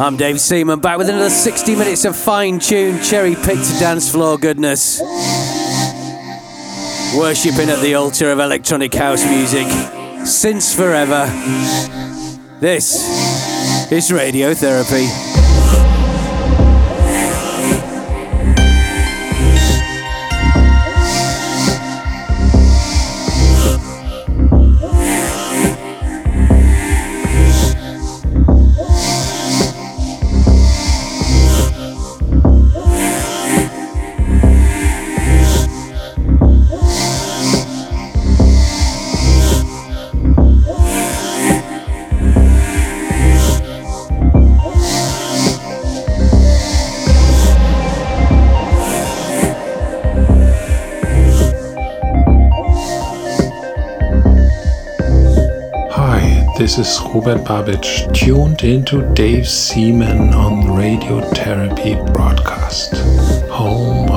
I'm Dave Seaman, back with another 60 minutes of fine tuned, cherry picked dance floor goodness. Worshipping at the altar of electronic house music since forever. This is Radiotherapy. This is Robert Babicz, tuned into Dave Seaman on the Radiotherapy broadcast, home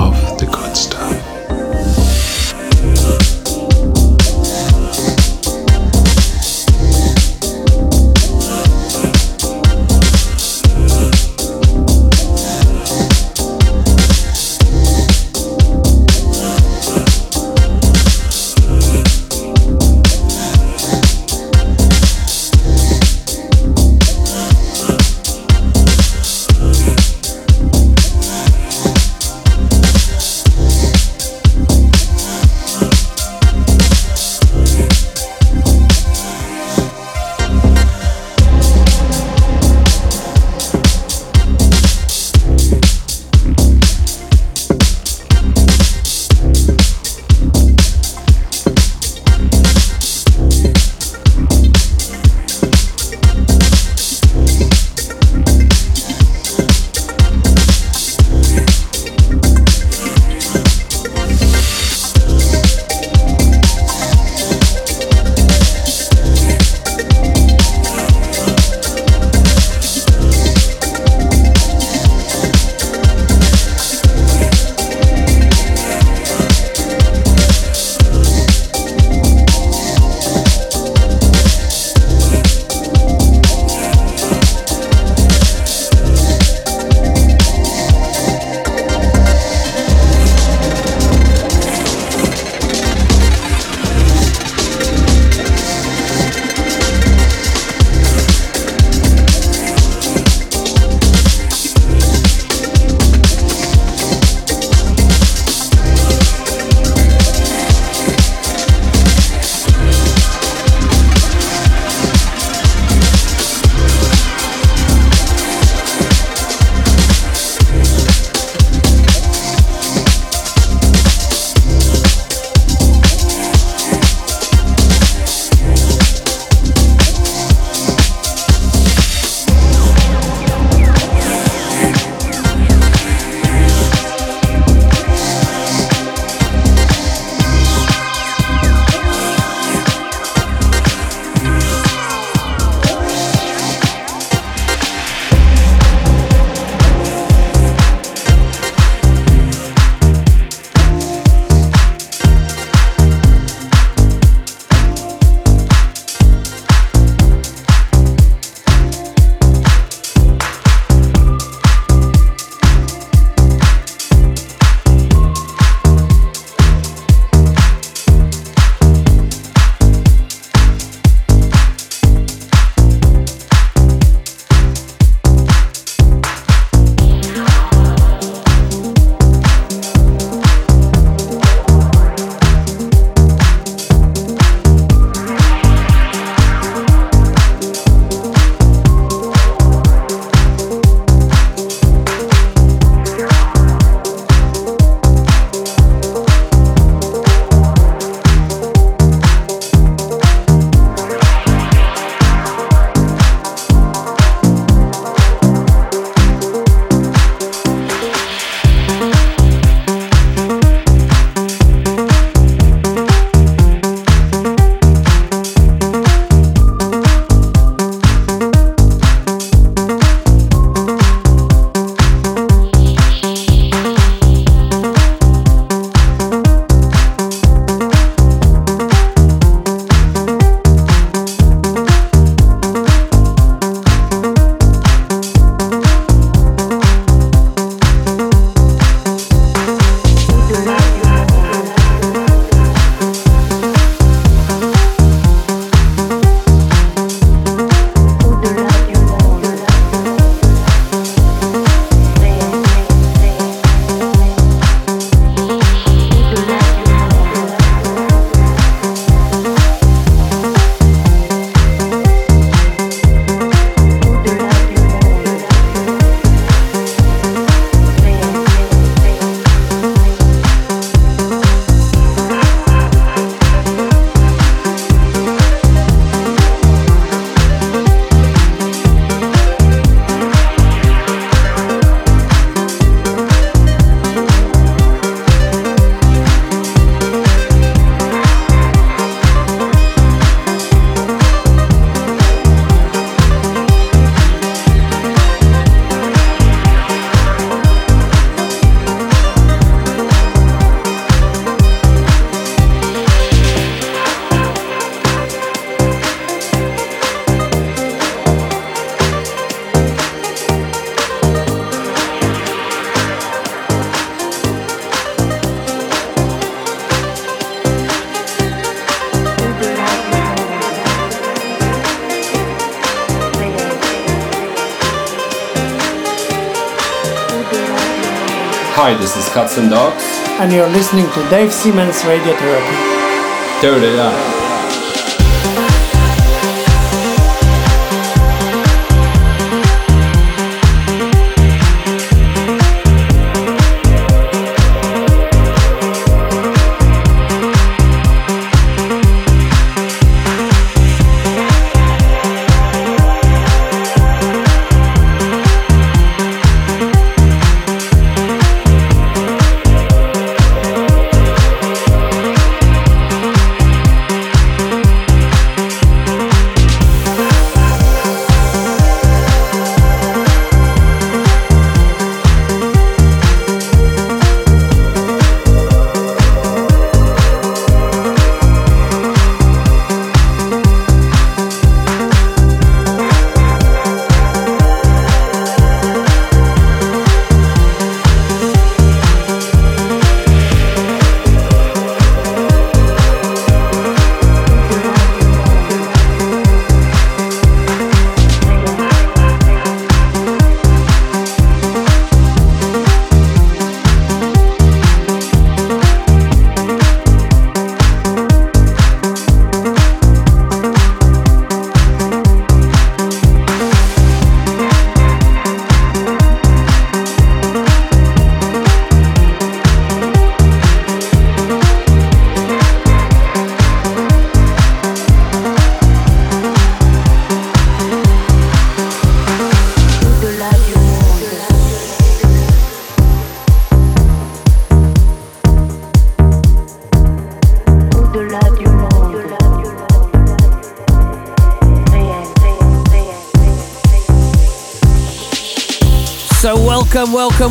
And you're listening to Dave Seaman's Radio Therapy. Totally, yeah.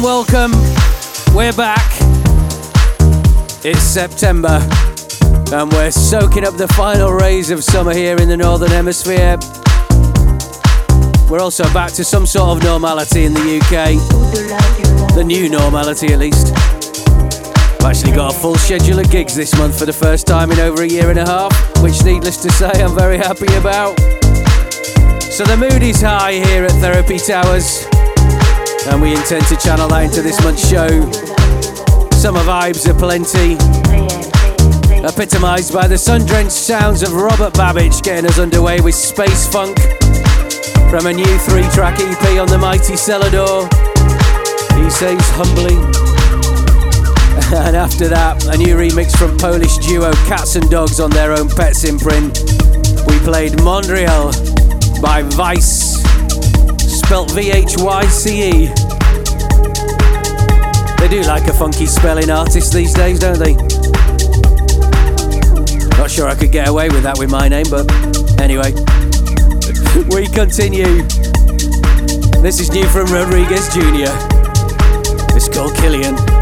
Welcome. We're back. It's September, and we're soaking up the final rays of summer here in the Northern Hemisphere. We're also back to some sort of normality in the UK. The new normality, at least. I've actually got a full schedule of gigs this month for the first time in over a year and a half, which, needless to say, I'm very happy about. So the mood is high here at Therapy Towers and we intend to channel that into this month's show. Summer vibes are plenty, epitomised by the sun drenched sounds of Robert Babicz getting us underway with Space Funk from a new three track EP on the mighty Selador. He says humbly. And after that, a new remix from Polish duo Cats and Dogs on their own Pets imprint. We played Mondriel by Vhyce spelt V H Y C E. They do like a funky spelling artist these days, don't they? Not sure I could get away with that with my name, but anyway. we continue. This is new from Rodriguez Jr. It's called Killian.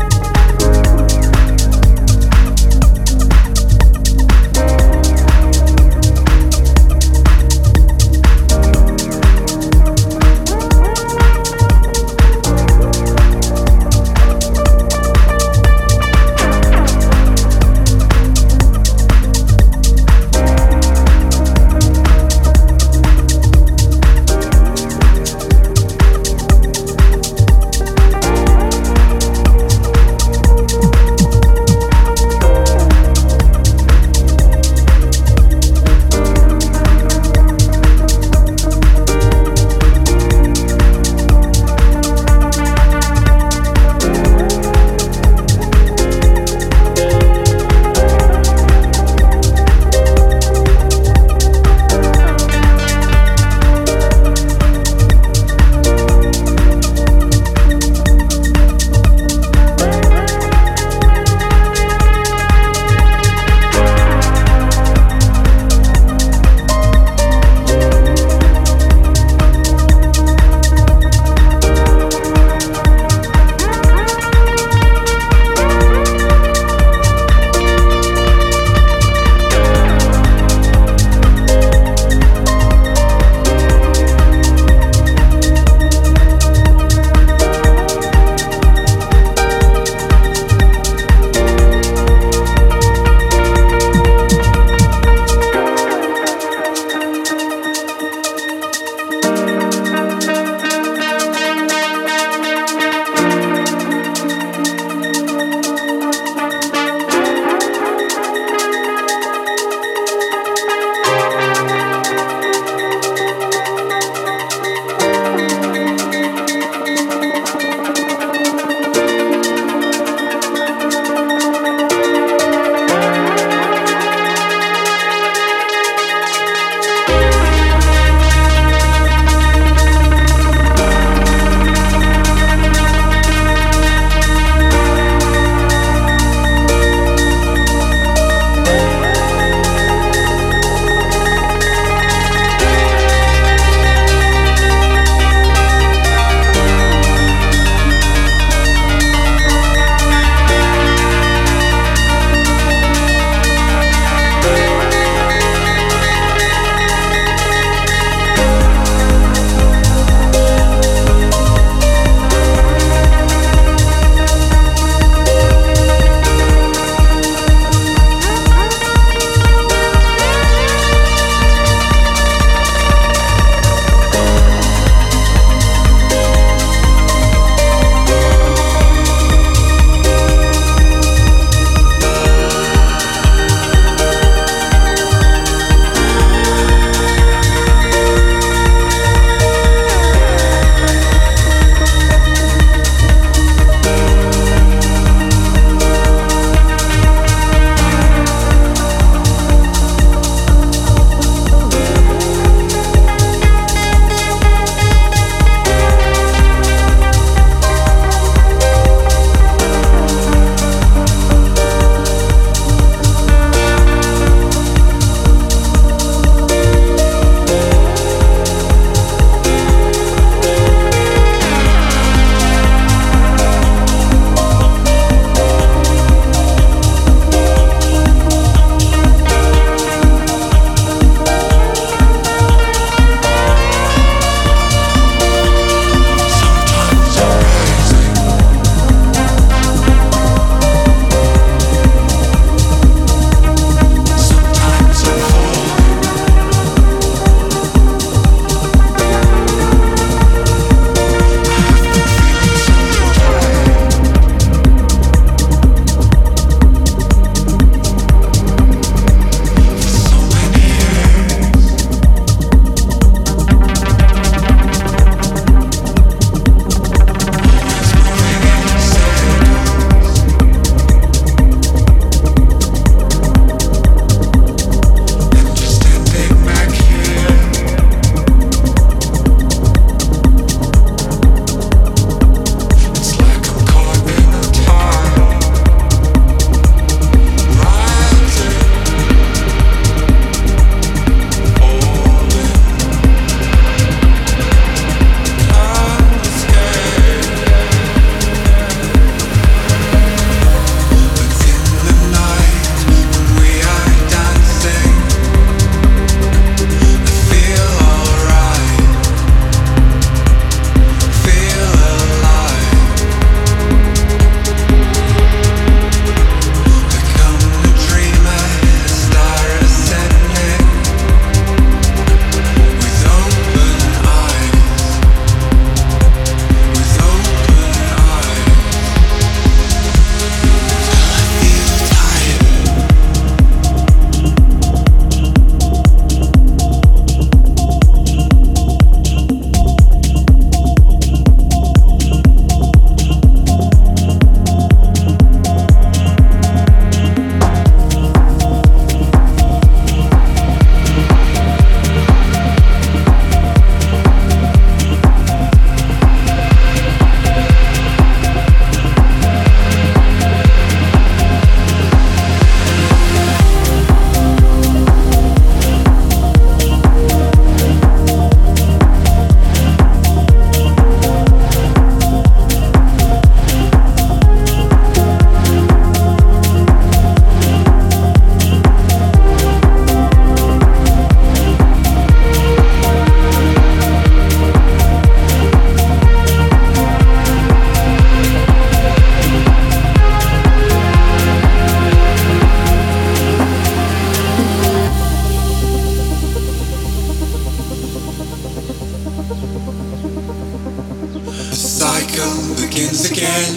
echo begins again.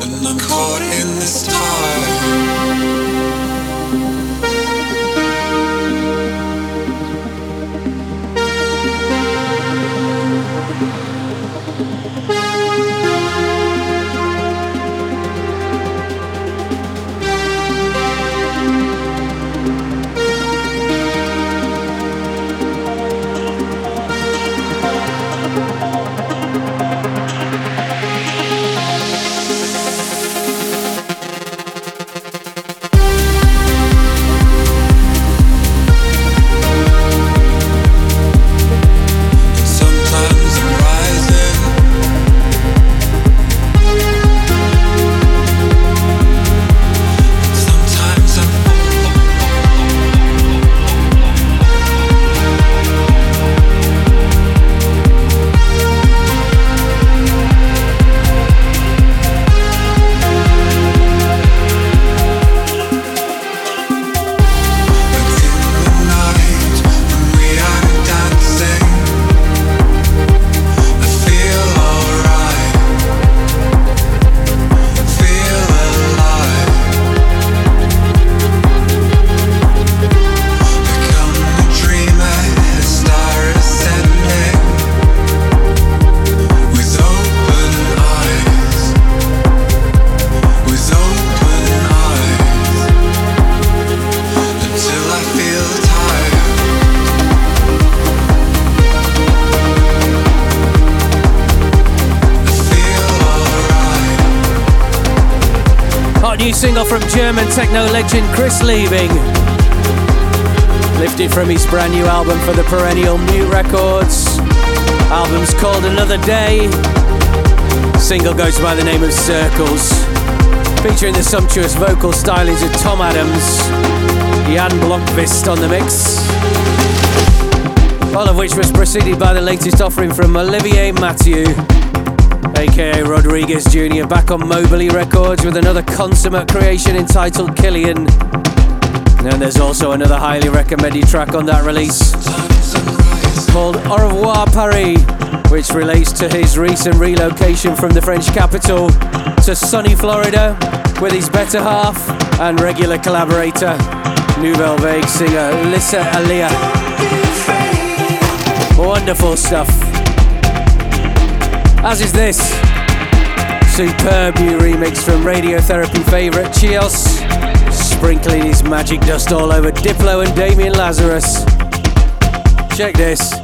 And I'm caught in this time. Single from German techno legend Chris Liebing. Lifted from his brand new album for the perennial Mute Records. Album's called Another Day. Single goes by the name of Circles. Featuring the sumptuous vocal stylings of Tom Adams, Jan Blomqvist on the mix. All of which was preceded by the latest offering from Olivier Mathieu aka Rodriguez Jr., back on Mobilee Records with another consummate creation entitled Killian. And there's also another highly recommended track on that release called Au revoir Paris, which relates to his recent relocation from the French capital to sunny Florida with his better half and regular collaborator, Nouvelle Vague singer Liset Alea. Wonderful stuff as is this superb new remix from Radiotherapy favourite Chios, sprinkling his magic dust all over Diplo and Damian Lazarus. Check this.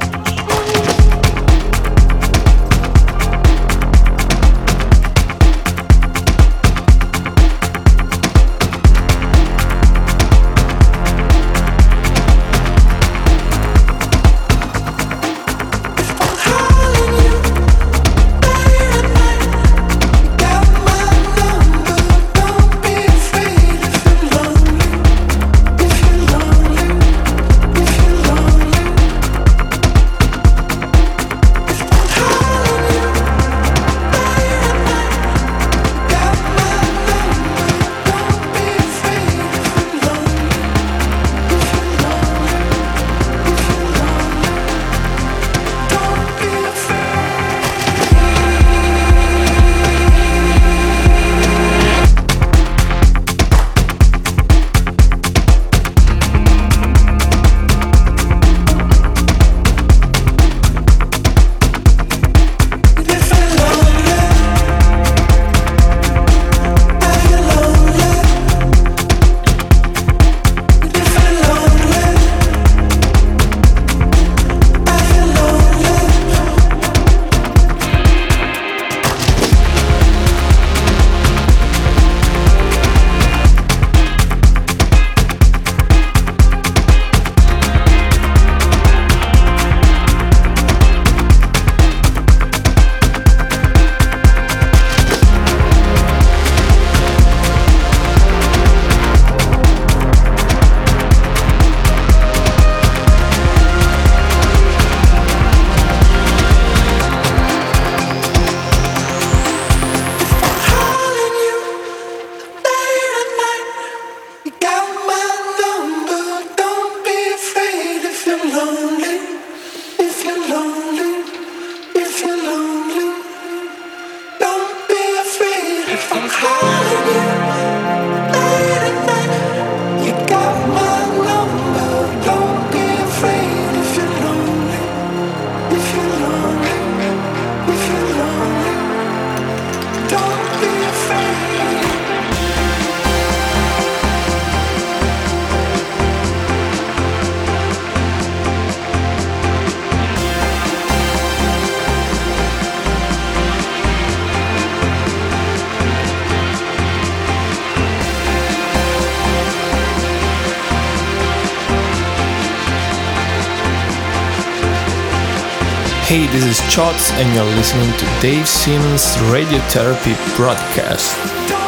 Hey, this is Chots, and you're listening to Dave Seaman's Radiotherapy broadcast.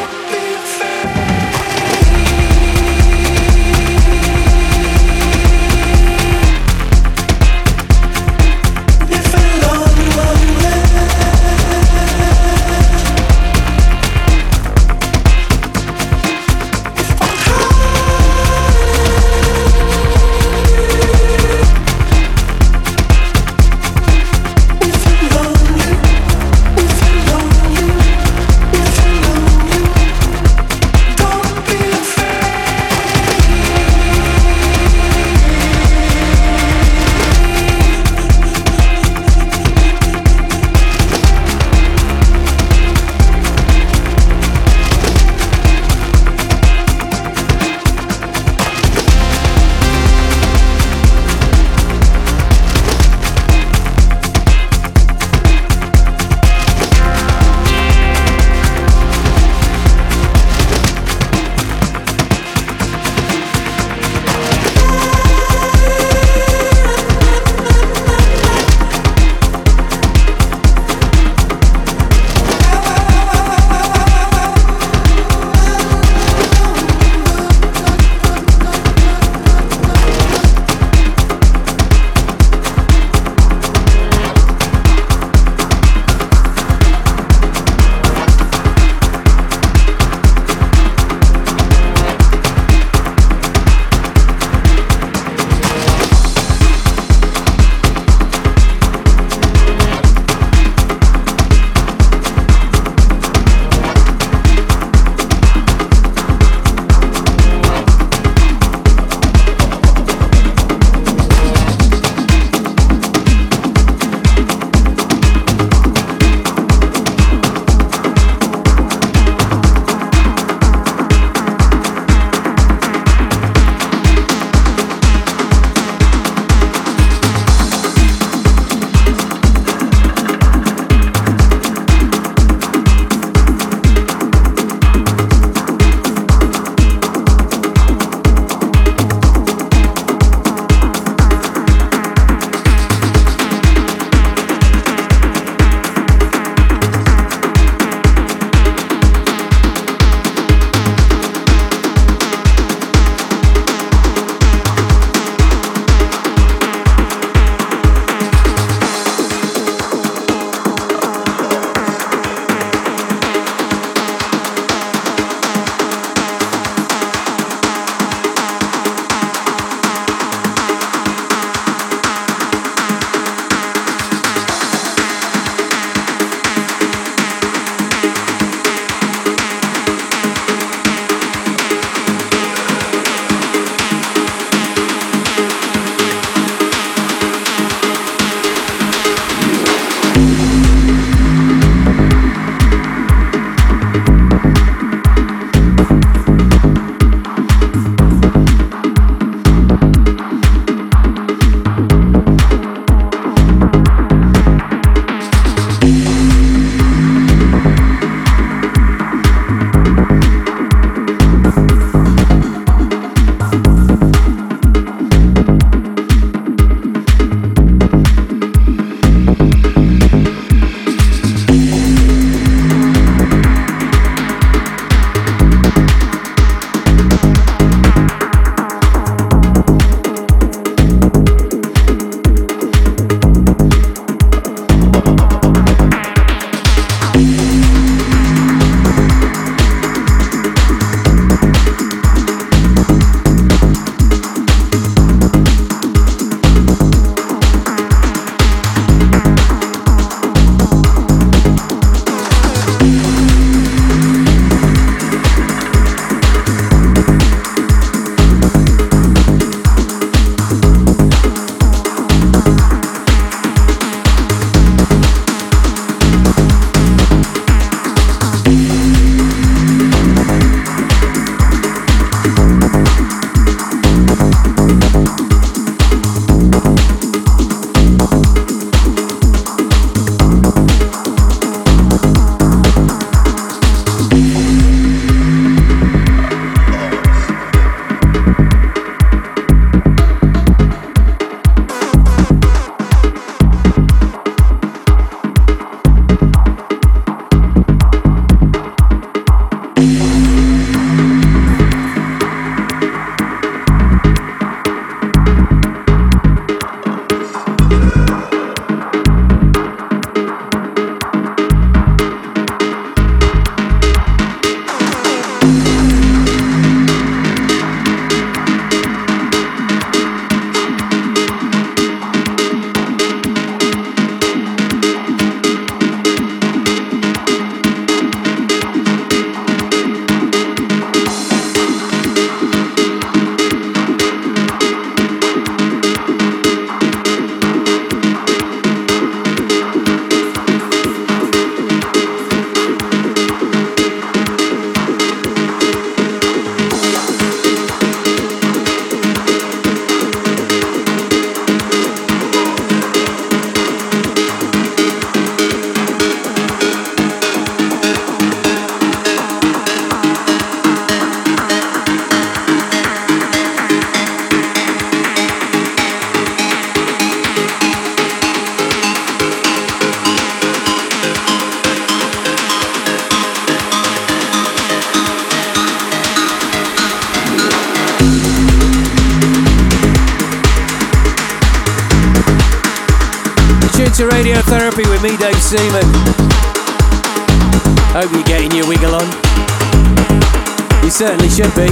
Should be.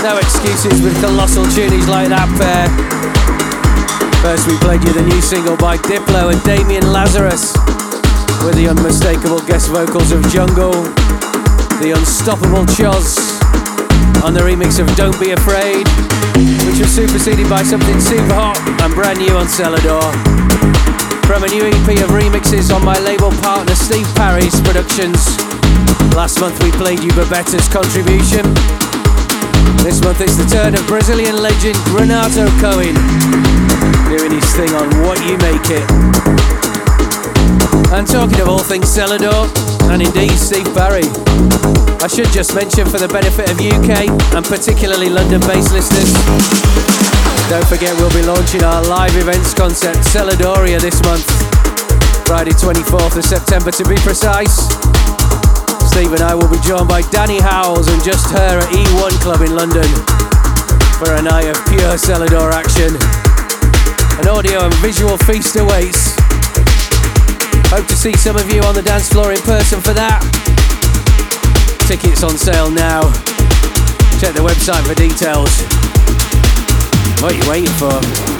No excuses with colossal tunies like that pair. First, we played you the new single by Diplo and Damian Lazarus with the unmistakable guest vocals of Jungle, the unstoppable Chos on the remix of Don't Be Afraid, which was superseded by something super hot and brand new on Selador. From a new EP of remixes on my label partner Steve Parry's productions. Last month we played you Bebetta's contribution. This month it's the turn of Brazilian legend Renato Cohen doing his thing on What You Make It. And talking of all things Selador, and indeed Steve Parry, I should just mention for the benefit of UK and particularly London based listeners, don't forget we'll be launching our live events concept Celadoria this month, Friday 24th of September to be precise. And I will be joined by Danny Howells and just her at E1 Club in London for a night of pure Selador action. An audio and visual feast awaits. Hope to see some of you on the dance floor in person for that. Tickets on sale now. Check the website for details. What are you waiting for?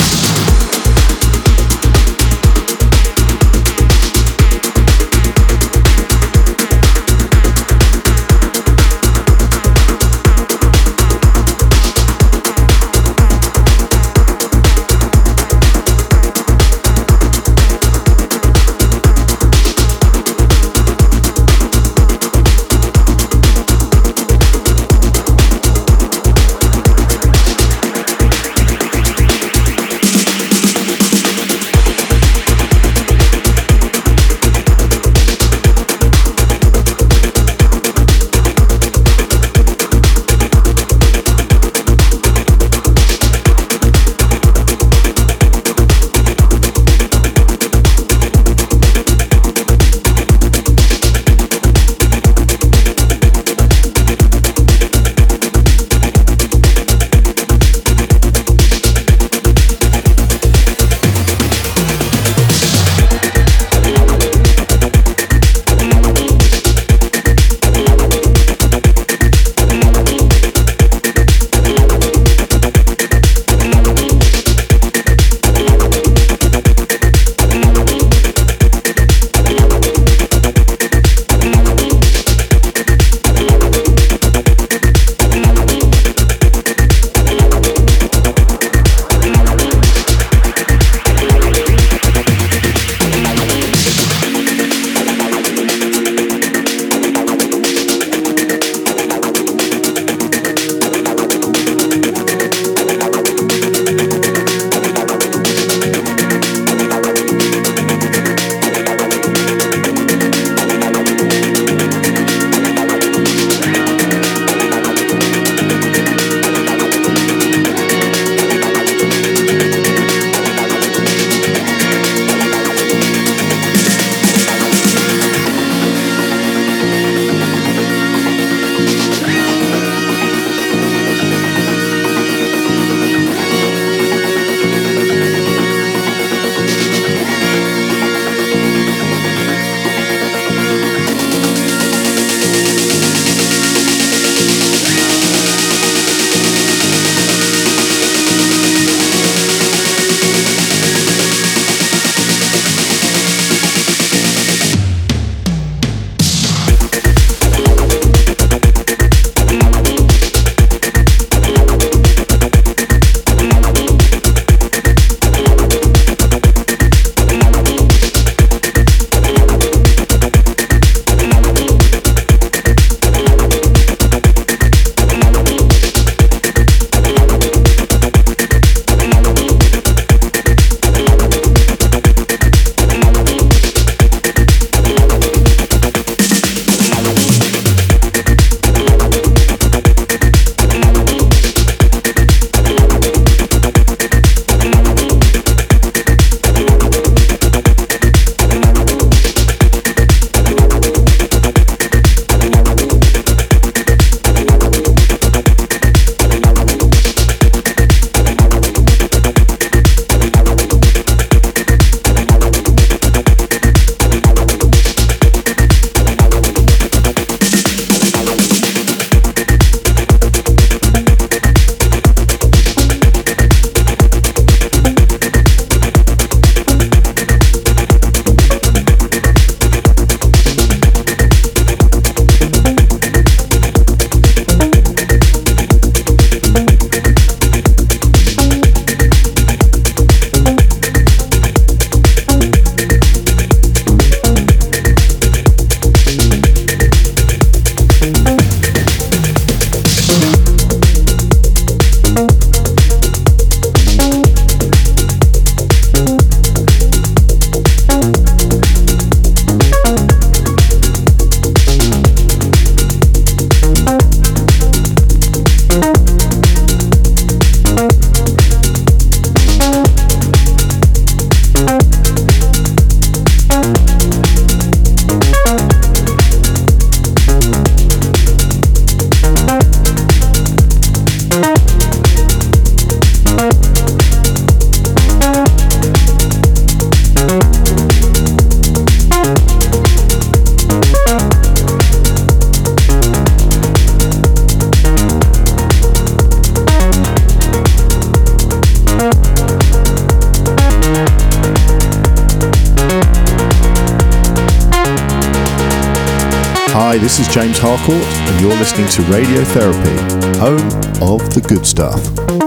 This is James Harcourt, and you're listening to Radiotherapy, home of the good stuff.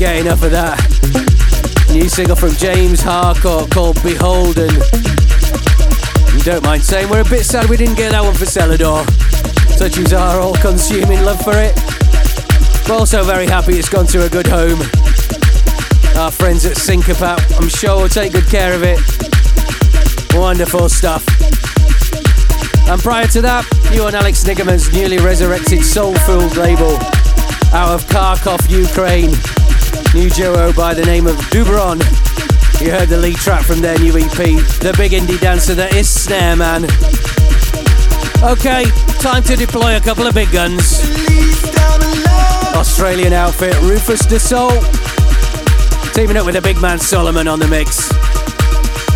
Enough of that. New single from James Harcourt called Beholden. You don't mind saying we're a bit sad we didn't get that one for Selador. Such as our all consuming love for it. We're also very happy it's gone to a good home. Our friends at Sincopat, I'm sure will take good care of it. Wonderful stuff. And prior to that, you and Alex Niggemann's newly resurrected Soul Food label out of Kharkov, Ukraine. New duo by the name of Dubron. You heard the lead track from their new EP, the big indie dancer that is Snare Man. Okay, time to deploy a couple of big guns. Australian outfit Rufus Sol, teaming up with the big man Solomun on the mix.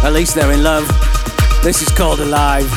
At least they're in love. This is called Alive.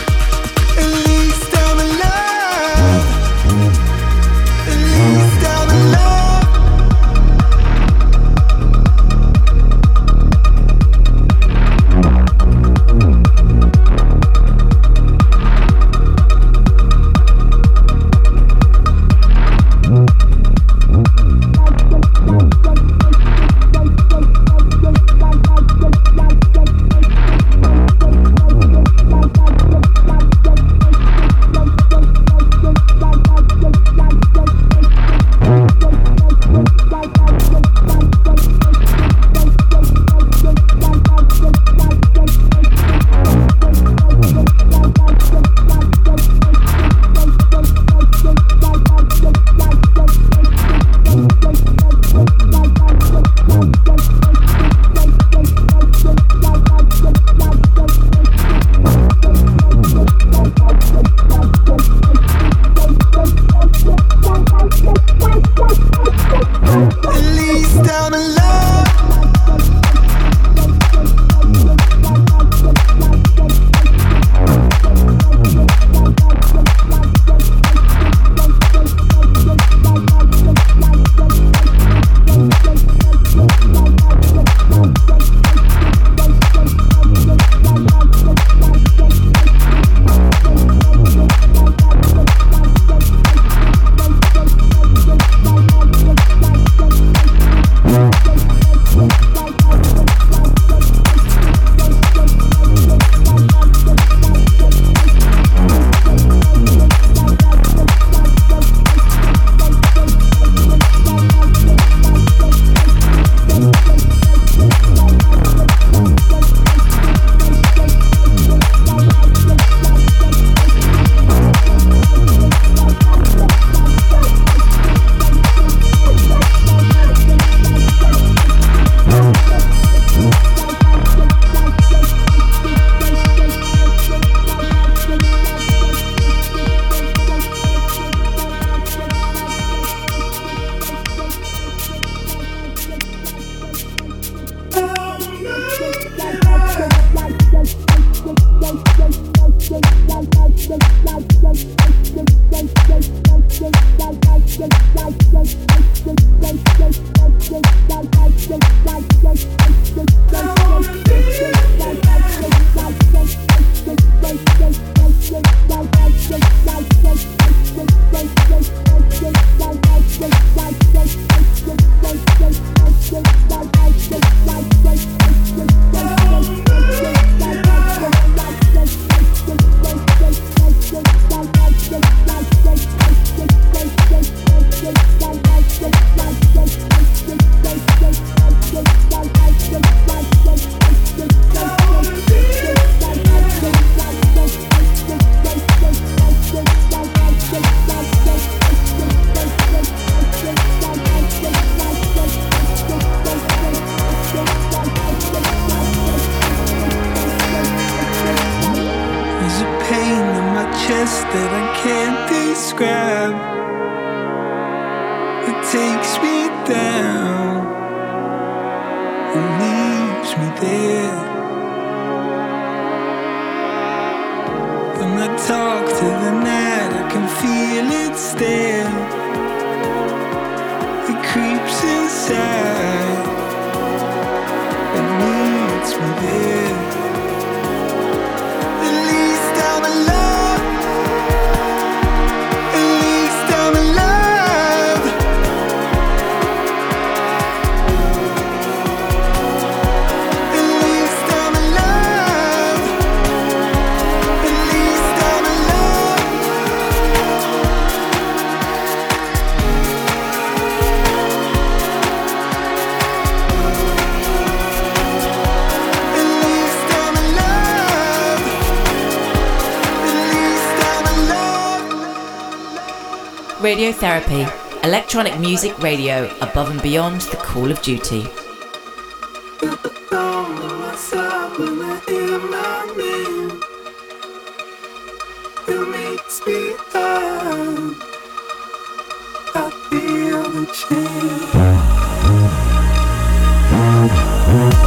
Radiotherapy, electronic music radio above and beyond the call of duty. I feel the change.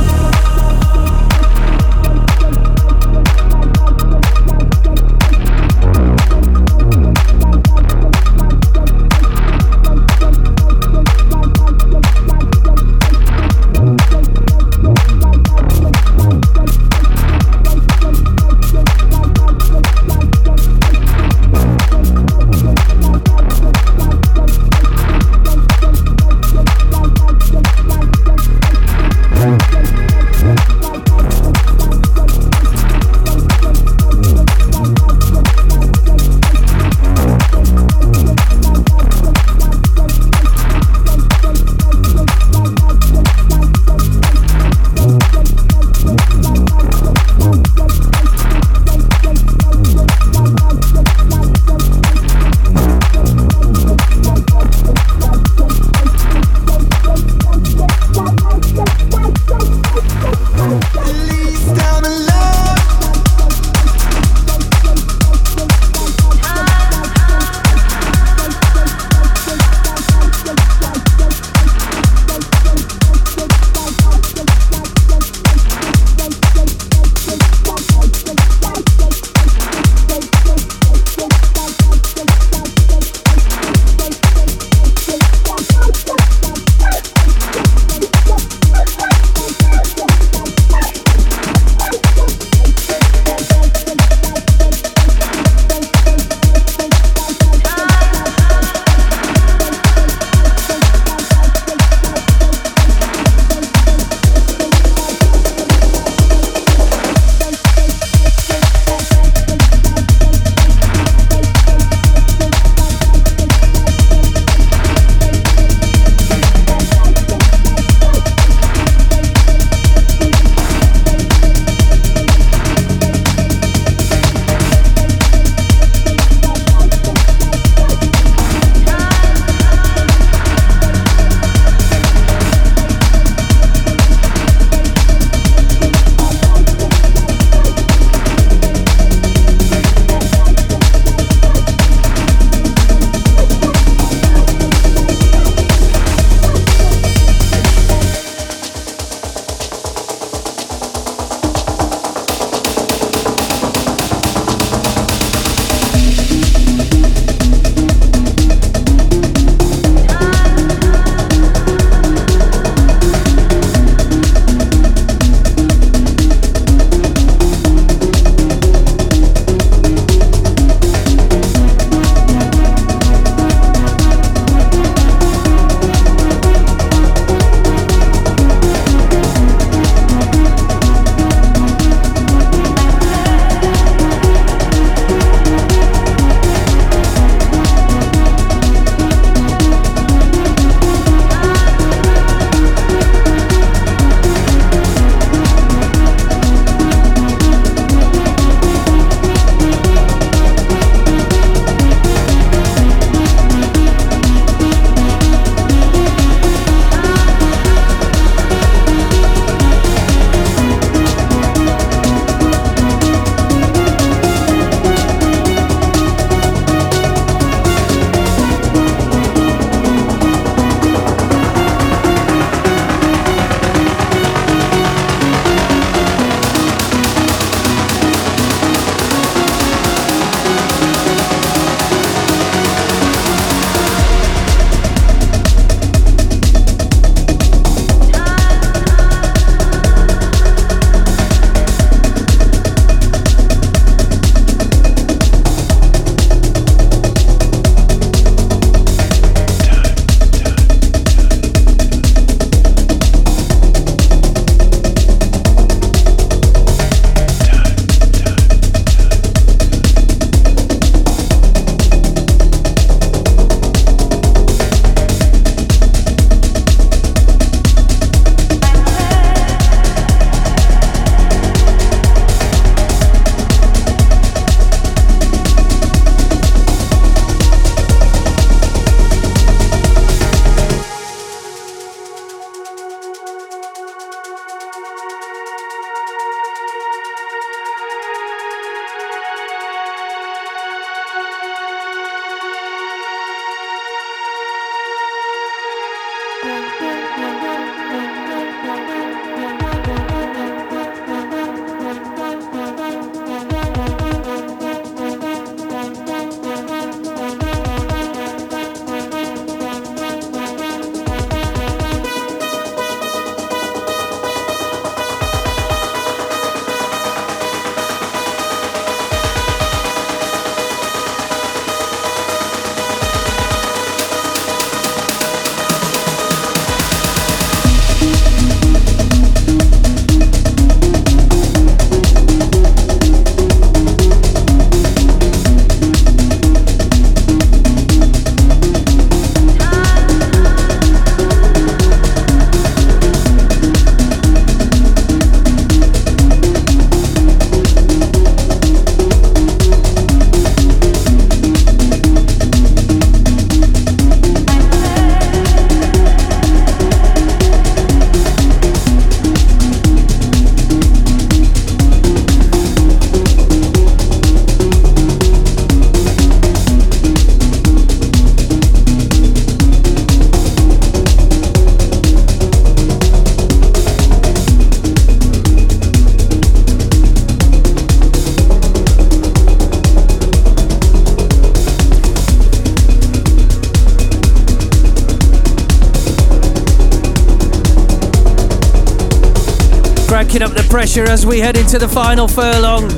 Pressure as we head into the final furlong.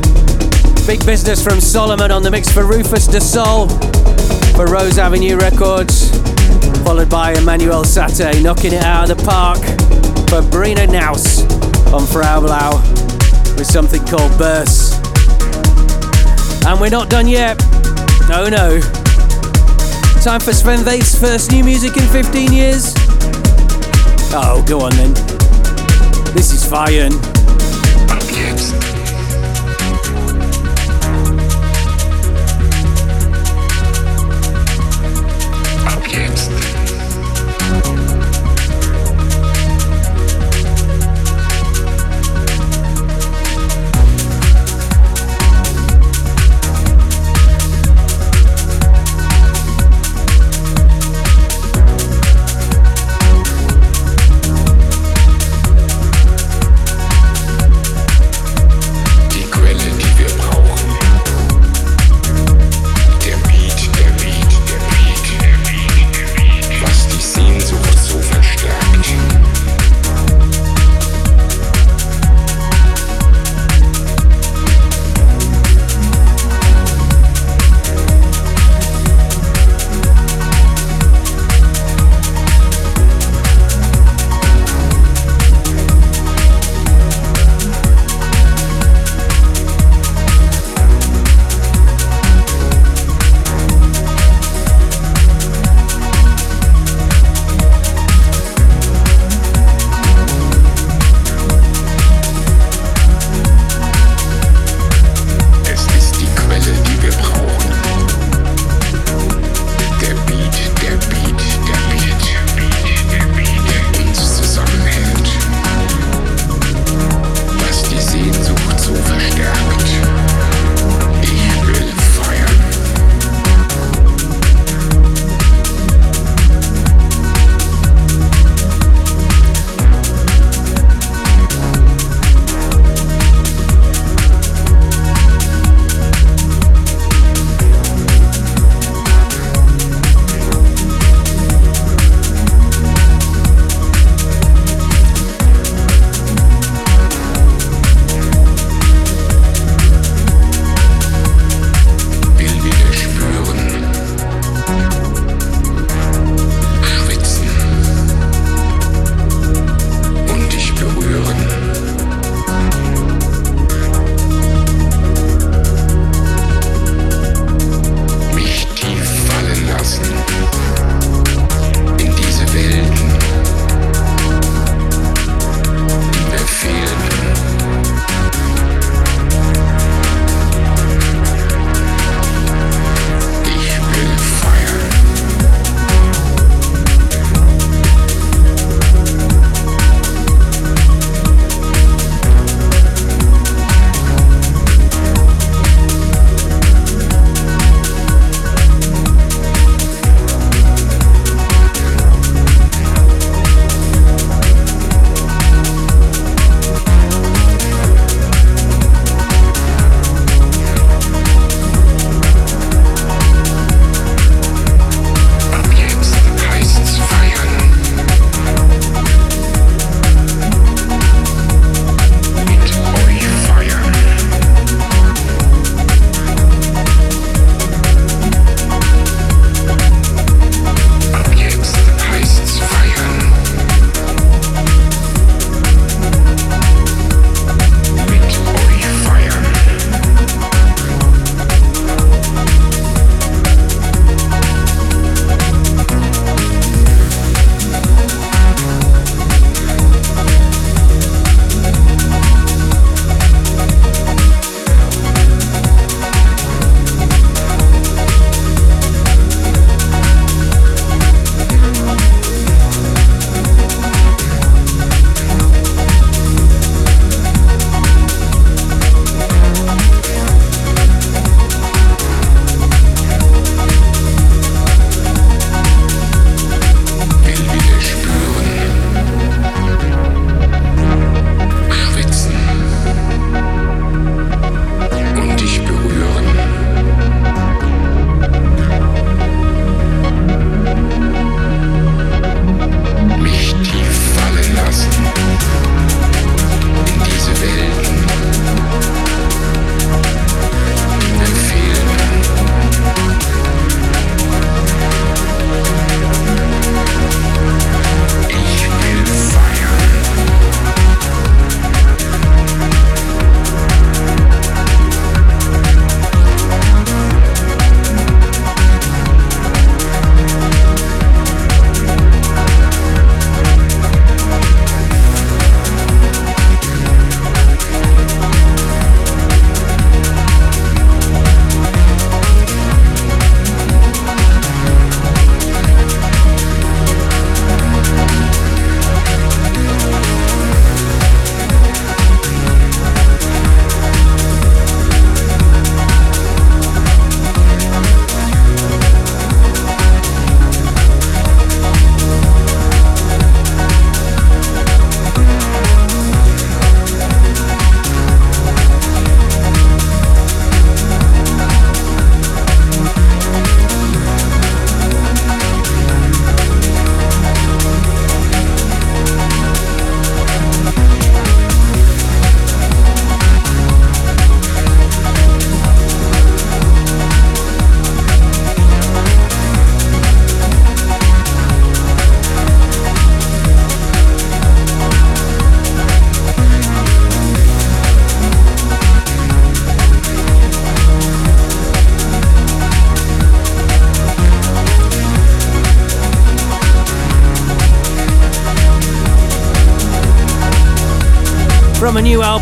Big business from Solomun on the mix for Rufus Du Sol for Rose Avenue Records, followed by Emanuel Satie knocking it out of the park for Brina Knauss on Frau Blau with something called Burst. And we're not done yet. Oh no. Time for Sven Väth's first new music in 15 years? Oh, go on then. This is Feiern. From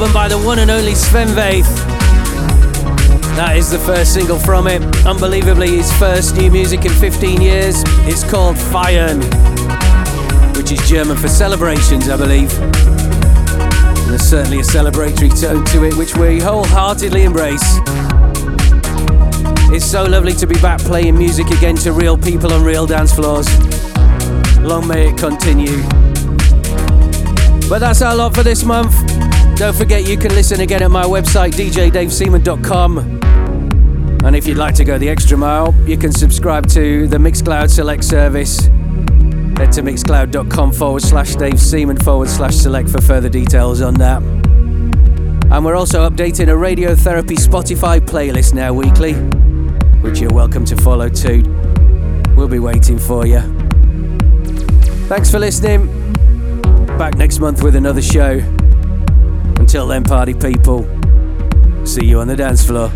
album by the one and only Sven Väth. That is the first single from it. Unbelievably, his first new music in 15 years. It's called Feiern, which is German for celebrations, I believe. And there's certainly a celebratory tone to it, which we wholeheartedly embrace. It's so lovely to be back playing music again to real people on real dance floors. Long may it continue. But that's our lot for this month. Don't forget you can listen again at my website djdaveseaman.com. And if you'd like to go the extra mile, you can subscribe to the Mixcloud Select service. Head to mixcloud.com forward slash Dave Seaman forward slash select for further details on that. And we're also updating a radiotherapy Spotify playlist now weekly, which you're welcome to follow too. We'll be waiting for you. Thanks for listening. Back next month with another show. Until then, party people, see you on the dance floor.